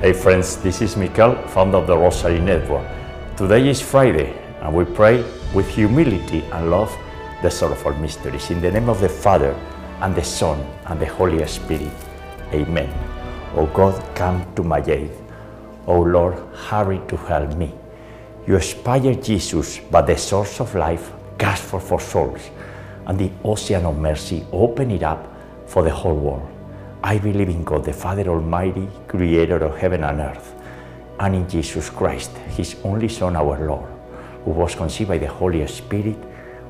Hey friends, this is Mikel, founder of the Rosary Network. Today is Friday, and we pray with humility and love the sorrowful mysteries. In the name of the Father, and the Son, and the Holy Spirit. Amen. O God, come to my aid. O Lord, hurry to help me. You inspired Jesus, but the source of life for, for souls, and the ocean of mercy open it up for the whole world. I believe in God, the Father Almighty, creator of heaven and earth, and in Jesus Christ, his only Son, our Lord, who was conceived by the Holy Spirit,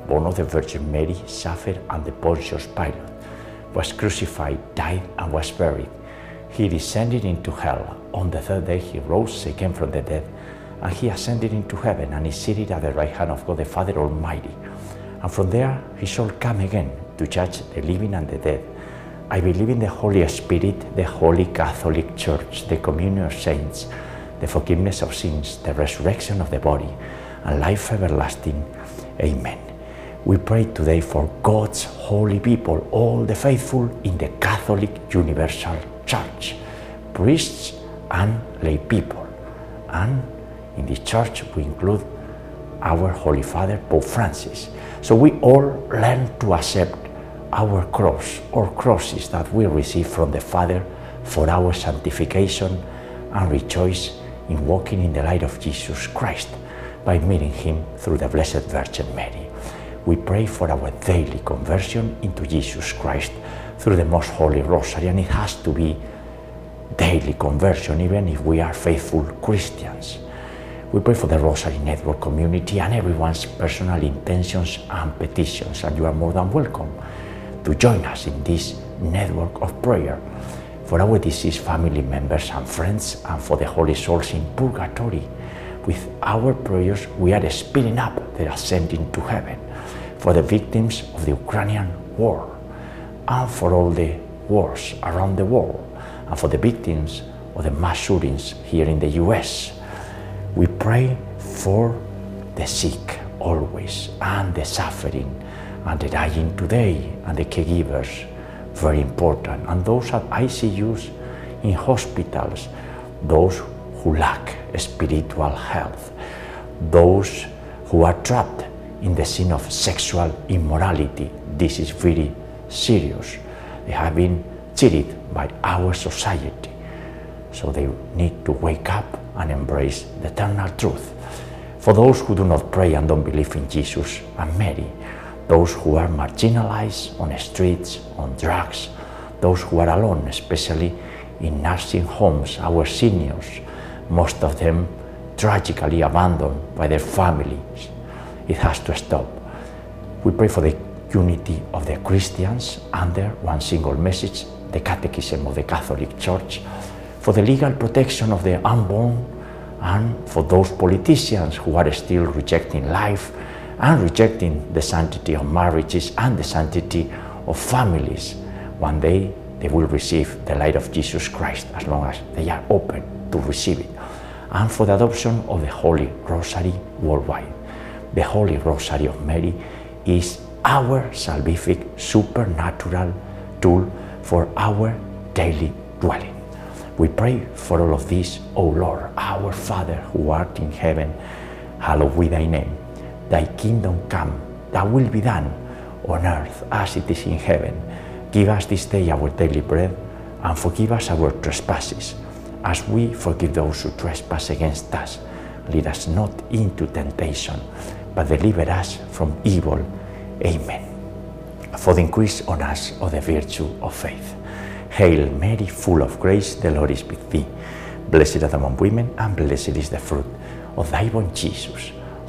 born of the Virgin Mary, suffered under Pontius Pilate, was crucified, died, and was buried. He descended into hell. On the third day, he rose again from the dead, and he ascended into heaven and is seated at the right hand of God, the Father Almighty. And from there, he shall come again to judge the living and the dead. I believe in the Holy Spirit, the Holy Catholic Church, the communion of saints, the forgiveness of sins, the resurrection of the body, and life everlasting. Amen. We pray today for God's holy people, all the faithful in the Catholic Universal Church, priests and lay people. And in the church, we include our Holy Father, Pope Francis. So we all learn to accept our cross or crosses that we receive from the Father for our sanctification and rejoice in walking in the light of Jesus Christ by meeting Him through the Blessed Virgin Mary. We pray for our daily conversion into Jesus Christ through the Most Holy Rosary, and it has to be daily conversion, even if we are faithful Christians. We pray for the Rosary Network community and everyone's personal intentions and petitions, and you are more than welcome to join us in this network of prayer for our deceased family members and friends and for the holy souls in purgatory. With our prayers, we are speeding up their ascent into heaven for the victims of the Ukrainian war and for all the wars around the world and for the victims of the mass shootings here in the US. We pray for the sick always and the suffering and the dying today and the caregivers, very important, and those at ICUs in hospitals, those who lack spiritual health, those who are trapped in the sin of sexual immorality. This is very serious. They have been cheated by our society. So they need to wake up and embrace the eternal truth. For those who do not pray and don't believe in Jesus and Mary, those who are marginalized on streets, on drugs, those who are alone, especially in nursing homes, our seniors, most of them tragically abandoned by their families. It has to stop. We pray for the unity of the Christians under one single message, the Catechism of the Catholic Church, for the legal protection of the unborn, and for those politicians who are still rejecting life and rejecting the sanctity of marriages and the sanctity of families. One day they will receive the light of Jesus Christ as long as they are open to receive it. And for the adoption of the Holy Rosary worldwide. The Holy Rosary of Mary is our salvific supernatural tool for our daily dwelling. We pray for all of this, O Lord, our Father who art in heaven, hallowed be thy name. Thy kingdom come, thy will be done on earth as it is in heaven. Give us this day our daily bread and forgive us our trespasses as we forgive those who trespass against us. Lead us not into temptation, but deliver us from evil. Amen. For the increase on us of the virtue of faith. Hail Mary, full of grace, the Lord is with thee. Blessed art among women, and blessed is the fruit of thy womb, Jesus.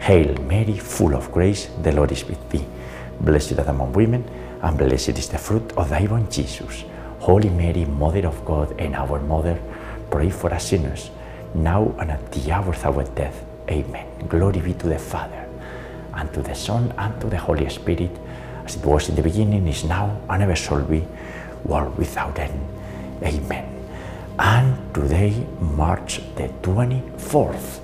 Hail Mary, full of grace, the Lord is with thee. Blessed art among women, and blessed is the fruit of thy womb, Jesus. Holy Mary, Mother of God and our Mother, pray for us sinners, now and at the hour of our death. Amen. Glory be to the Father, and to the Son, and to the Holy Spirit, as it was in the beginning, is now, and ever shall be, world without end. Amen. And today, March the 24th,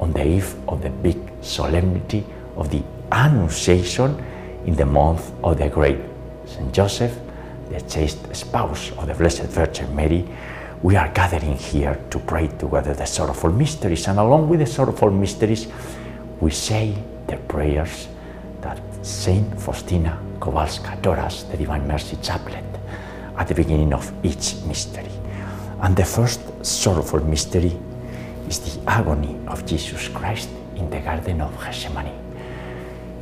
on the eve of the big solemnity of the Annunciation in the month of the great Saint Joseph, the chaste spouse of the Blessed Virgin Mary, we are gathering here to pray together the sorrowful mysteries, and along with the sorrowful mysteries, we say the prayers that Saint Faustina Kowalska taught us, the Divine Mercy Chaplet, at the beginning of each mystery. And the first sorrowful mystery is the agony of Jesus Christ in the Garden of Gethsemane.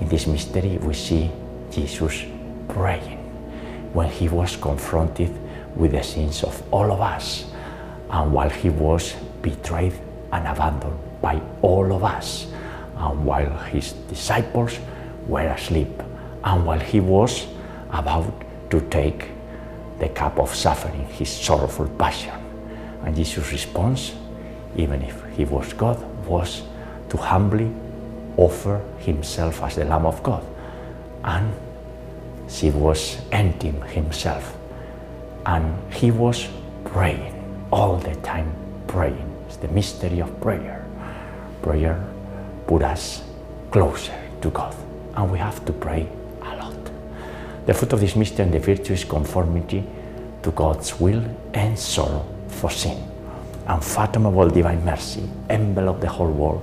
In this mystery, we see Jesus praying when he was confronted with the sins of all of us, and while he was betrayed and abandoned by all of us, and while his disciples were asleep, and while he was about to take the cup of suffering, his sorrowful passion. And Jesus' response, even if he was God, was to humbly offer himself as the Lamb of God. And he was emptying himself. And he was praying all the time praying. It's the mystery of prayer. Prayer put us closer to god. And we have to pray a lot. The fruit of this mystery and the virtue is conformity to god's will and sorrow for sin. Unfathomable divine mercy envelop the whole world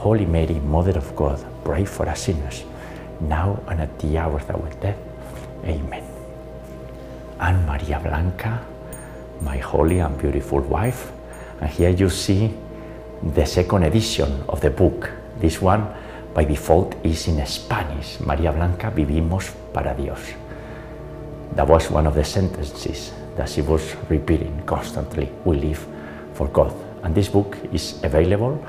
Holy Mary, Mother of God, pray for us sinners, now and at the hour of our death. Amen. And Maria Blanca, my holy and beautiful wife. And here you see the second edition of the book. This one, by default, is in Spanish. Maria Blanca, vivimos para Dios. That was one of the sentences that she was repeating constantly. We live for God. And this book is available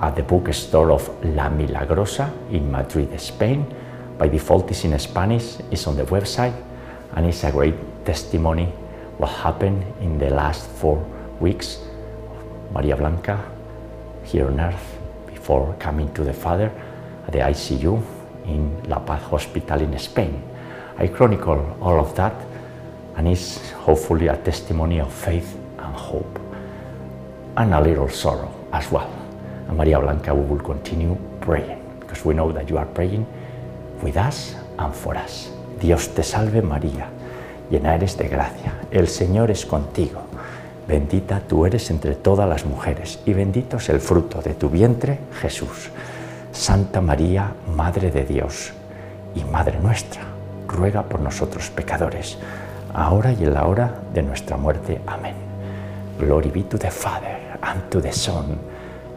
at the bookstore of La Milagrosa in Madrid, Spain. By default, it's in Spanish, it's on the website, and it's a great testimony what happened in the last four weeks. Of Maria Blanca here on earth before coming to the Father at the ICU in La Paz Hospital in Spain. I chronicle all of that and it's hopefully a testimony of faith and hope and a little sorrow as well. And Maria Blanca, we will continue praying because we know that you are praying with us and for us. Dios te salve María, llena eres de gracia, el Señor es contigo. Bendita tú eres entre todas las mujeres y bendito es el fruto de tu vientre, Jesús. Santa María, Madre de Dios y Madre nuestra, ruega por nosotros pecadores, ahora y en la hora de nuestra muerte. Amén. Glory be to the Father, and to the Son,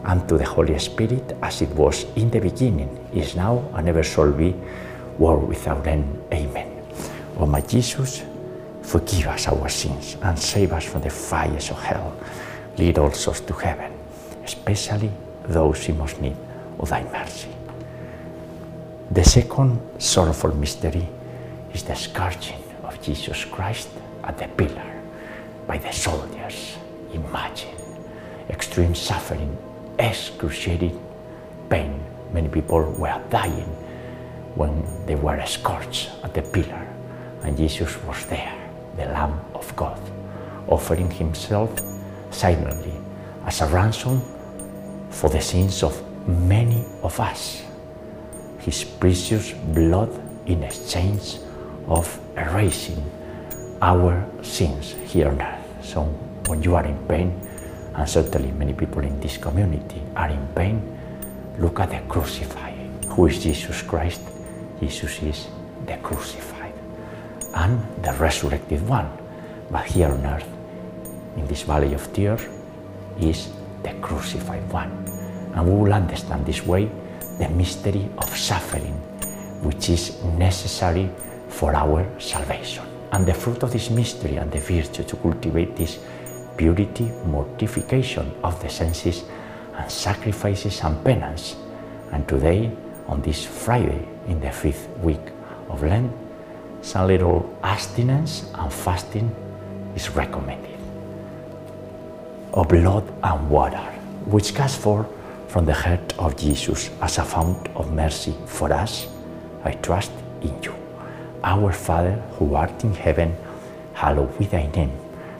and to the Holy Spirit, as it was in the beginning, is now, and ever shall be, world without end. Amen. O my Jesus, forgive us our sins and save us from the fires of hell. Lead all souls to heaven, especially those in most need of thy mercy. The second sorrowful mystery is the scourging of Jesus Christ at the pillar by the soldiers. Imagine extreme suffering, excruciating pain. Many people were dying when they were scourged at the pillar, and Jesus was there, the Lamb of God, offering himself silently as a ransom for the sins of many of us. His precious blood in exchange of erasing our sins here on earth. So when you are in pain, and certainly many people in this community are in pain, look at the crucified. Who is Jesus Christ? Jesus is the crucified and the resurrected one. But here on earth, in this valley of tears, is the crucified one. And we will understand this way the mystery of suffering, which is necessary for our salvation. And the fruit of this mystery and the virtue to cultivate this purity, mortification of the senses, and sacrifices and penance. And today, on this Friday in the fifth week of Lent, some little abstinence and fasting is recommended. Of blood and water, which comes forth from the heart of Jesus as a fount of mercy for us, I trust in you. Our Father who art in heaven, hallowed be thy name.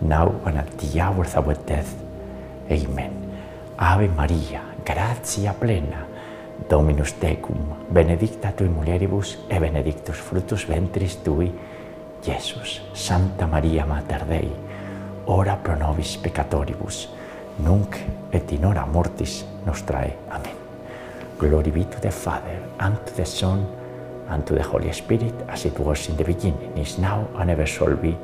now and at the hour of our death. Amen. Ave Maria, gratia plena, Dominus tecum, benedicta tui mulieribus, e benedictus fructus ventris tui, Jesus, Santa Maria Mater Dei, ora pro nobis peccatoribus, nunc et in hora mortis nostrae. Amen. Glory be to the Father, and to the Son, and to the Holy Spirit, as it was in the beginning, is now, and ever shall be,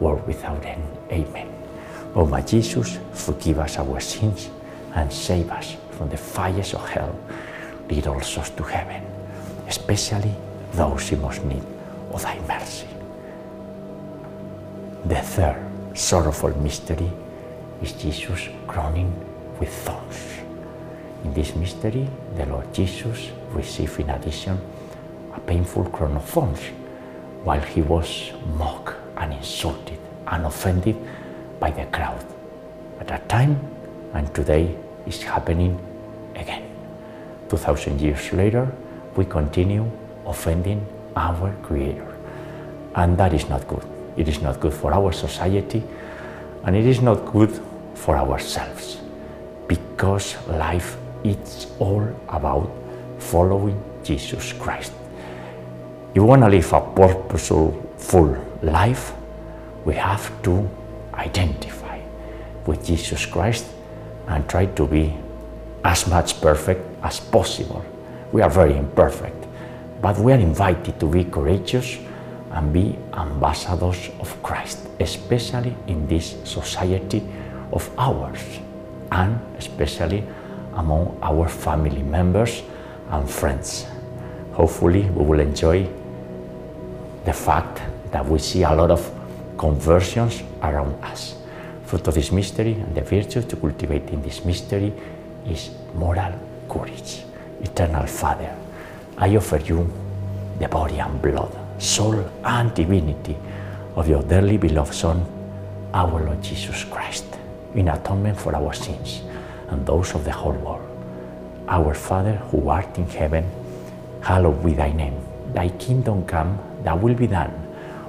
world without end. Amen. O my Jesus, forgive us our sins, and save us from the fires of hell. Lead all souls to heaven, especially those in most need of thy mercy. The third sorrowful mystery is Jesus crowning with thorns. In this mystery, the Lord Jesus received in addition a painful crown of thorns while he was mocked and insulted and offended by the crowd. At that time and today is happening again. 2000 years later, we continue offending our Creator. And that is not good. It is not good for our society and it is not good for ourselves because life is all about following Jesus Christ. You want to live a purposeful full life, we have to identify with Jesus Christ and try to be as much perfect as possible. We are very imperfect, but we are invited to be courageous and be ambassadors of Christ, especially in this society of ours, and especially among our family members and friends. Hopefully, we will enjoy the fact that we see a lot of conversions around us. Fruit of this mystery and the virtue to cultivate in this mystery is moral courage. Eternal Father, I offer you the body and blood, soul and divinity of your dearly beloved Son, our Lord Jesus Christ, in atonement for our sins and those of the whole world. Our Father who art in heaven, hallowed be thy name. Thy kingdom come, thy will be done,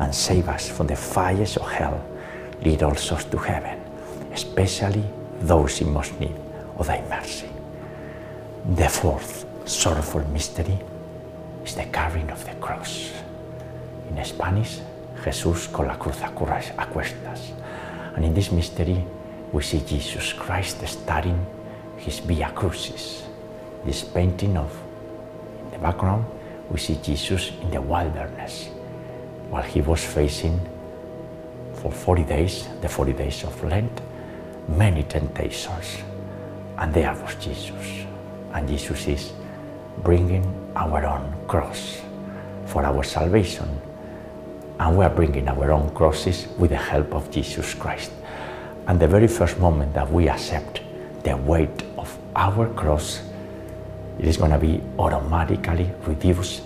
and save us from the fires of hell. Lead all souls to heaven, especially those in most need of thy mercy. The fourth sorrowful mystery is the carrying of the cross. In Spanish, Jesús con la cruz a cuestas. And in this mystery, we see Jesus Christ starting his Via Crucis. This painting of in the background, we see Jesus in the wilderness while he was facing for 40 days, the 40 days of Lent, many temptations. And there was Jesus. And Jesus is bringing our own cross for our salvation. And we are bringing our own crosses with the help of Jesus Christ. And the very first moment that we accept the weight of our cross, it is going to be automatically reduced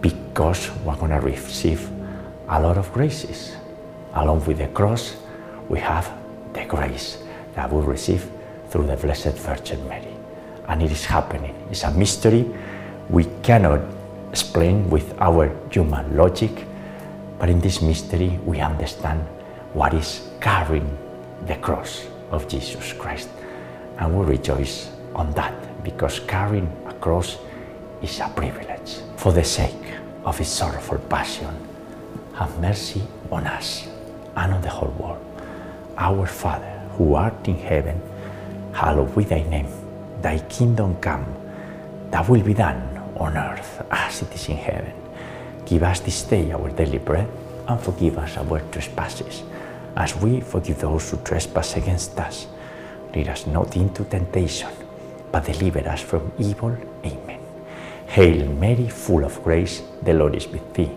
because we're going to receive a lot of graces. Along with the cross, we have the grace that we receive through the Blessed Virgin Mary. And it is happening. It's a mystery we cannot explain with our human logic, but in this mystery we understand what is carrying the cross of Jesus Christ. And we rejoice on that because carrying a cross is a privilege. For the sake of his sorrowful passion, have mercy on us and on the whole world. Our Father, who art in heaven, hallowed be thy name. Thy kingdom come, thy will be done on earth as it is in heaven. Give us this day our daily bread, and forgive us our trespasses, as we forgive those who trespass against us. Lead us not into temptation, but deliver us from evil. Amen. Hail Mary, full of grace, the Lord is with thee.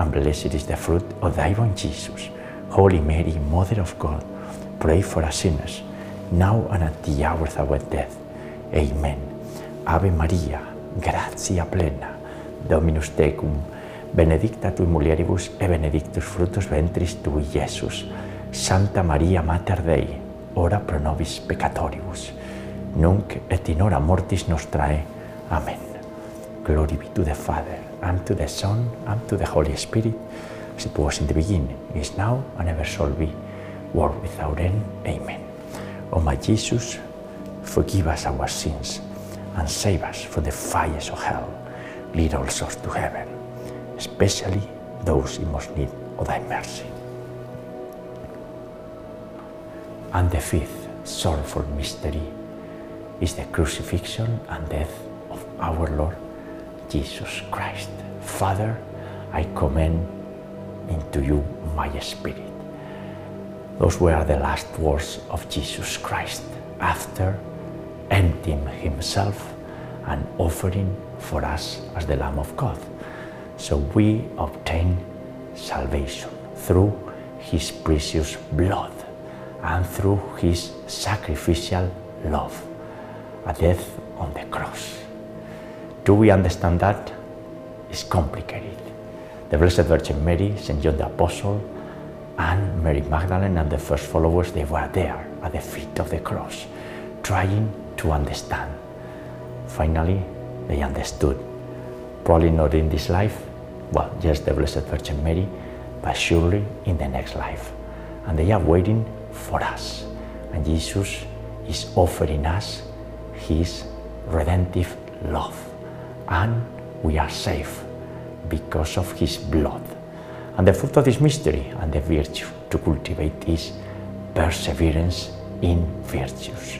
and blessed is the fruit of thy womb, Jesus. Holy Mary, Mother of God, pray for us sinners, now and at the hour of our death. Amen. Ave Maria, gratia plena, Dominus tecum, benedicta tui mulieribus e benedictus fructus ventris tui, Iesus. Santa Maria Mater Dei, ora pro nobis peccatoribus, nunc et in hora mortis nostrae. Amen. Glory be to the Father, and to the Son, and to the Holy Spirit, as it was in the beginning, is now, and ever shall be, world without end. Amen. O my Jesus, forgive us our sins, and save us from the fires of hell. Lead all souls to heaven, especially those in most need of thy mercy. And the fifth sorrowful mystery is the crucifixion and death of our Lord Jesus Christ. Father, I commend into you my spirit. Those were the last words of Jesus Christ after emptying himself and offering for us as the Lamb of God. So we obtain salvation through his precious blood and through his sacrificial love, a death on the cross. Do we understand that? It's complicated. The Blessed Virgin Mary, St. John the Apostle, and Mary Magdalene and the first followers, they were there at the feet of the cross, trying to understand. Finally, they understood. Probably not in this life, well, just the Blessed Virgin Mary, but surely in the next life. And they are waiting for us. And Jesus is offering us his redemptive love. And we are safe because of his blood. And the fruit of this mystery and the virtue to cultivate is perseverance in virtues.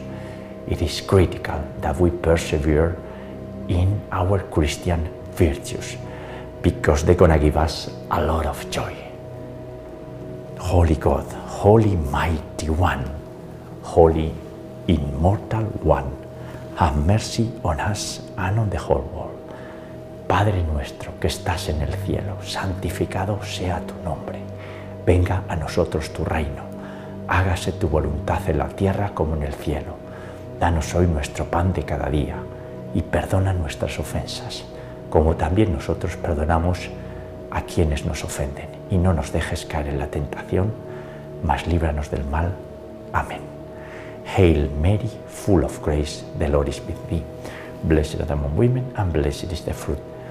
It is critical that we persevere in our Christian virtues because they're going to give us a lot of joy. Holy God, Holy Mighty One, Holy Immortal One, have mercy on us and on the whole world. Padre nuestro que estás en el cielo, santificado sea tu nombre. Venga a nosotros tu reino. Hágase tu voluntad en la tierra como en el cielo. Danos hoy nuestro pan de cada día y perdona nuestras ofensas, como también nosotros perdonamos a quienes nos ofenden. Y no nos dejes caer en la tentación, mas líbranos del mal. Amén. Hail Mary, full of grace, the Lord is with thee. Blessed art among women, and blessed is the fruit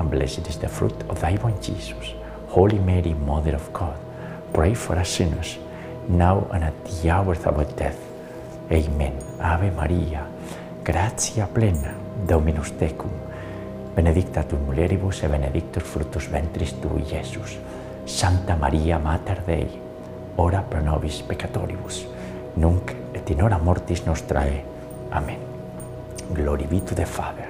and blessed is the fruit of thy womb, Jesus. Holy Mary, Mother of God, pray for us sinners, now and at the hour of our death. Amen. Ave Maria, gratia plena, Dominus tecum, benedicta tu mulieribus e benedictus fructus ventris tui, Iesus. Santa Maria, Mater Dei, ora pro nobis peccatoribus, nunc et in hora mortis nostrae. Amen. Glory be to the Father,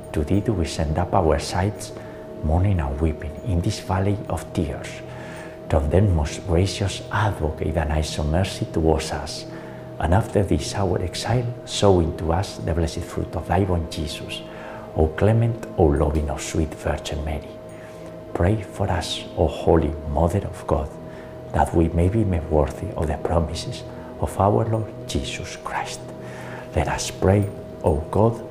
To do we send up our sighs, mourning and weeping, in this valley of tears. Turn then, most gracious Advocate, thine eyes of mercy towards us, and after this our exile, sow into us the blessed fruit of thy born Jesus. O clement, O loving, O sweet Virgin Mary, pray for us, O Holy Mother of God, that we may be made worthy of the promises of our Lord Jesus Christ. Let us pray, O God,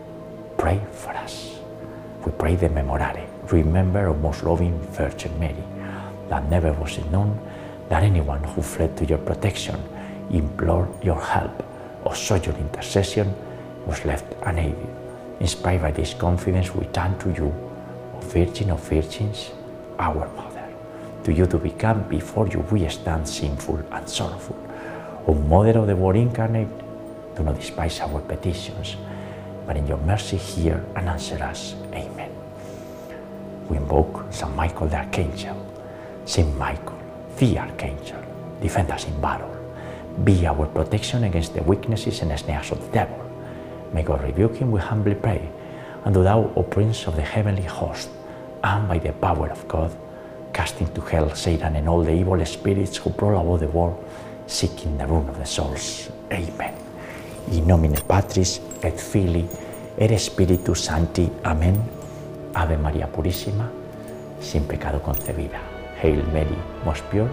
pray for us. We pray the Memorare. Remember, O most loving Virgin Mary, that never was it known that anyone who fled to your protection, implored your help, or sought your intercession was left unaided. Inspired by this confidence, we turn to you, O Virgin of Virgins, our Mother. To you to become before you we stand sinful and sorrowful. O Mother of the Word incarnate, do not despise our petitions, but in your mercy hear and answer us. Amen. We invoke Saint Michael the Archangel. Saint Michael, the Archangel, defend us in battle. Be our protection against the weaknesses and snares of the devil. May God rebuke him, we humbly pray. And do thou, O Prince of the heavenly host, and by the power of God, cast into hell Satan and all the evil spirits who prowl about the world, seeking the ruin of the souls. Amen. In nomine Patris et Filii et Spiritus Sancti. Amen. Ave María Purísima, sin pecado concebida. Hail Mary, most pure,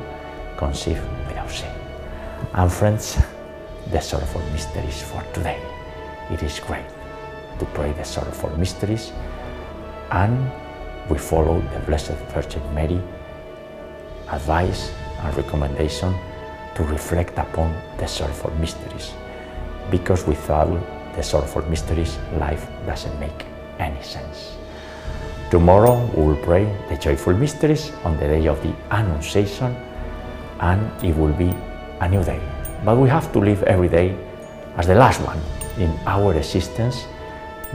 conceived without sin. And friends, the sorrowful mysteries for today. It is great to pray the sorrowful mysteries and we follow the Blessed Virgin Mary advice and recommendation to reflect upon the sorrowful mysteries because without sorrowful mysteries life doesn't make any sense. Tomorrow we will pray the joyful mysteries on the day of the Annunciation and it will be a new day. But we have to live every day as the last one in our existence,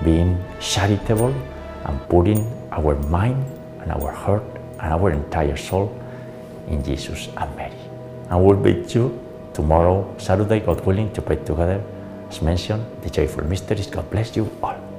being charitable and putting our mind and our heart and our entire soul in Jesus and Mary. And we'll be you tomorrow, Saturday, God willing, to pray together, as mentioned, the joyful mysteries. God bless you all.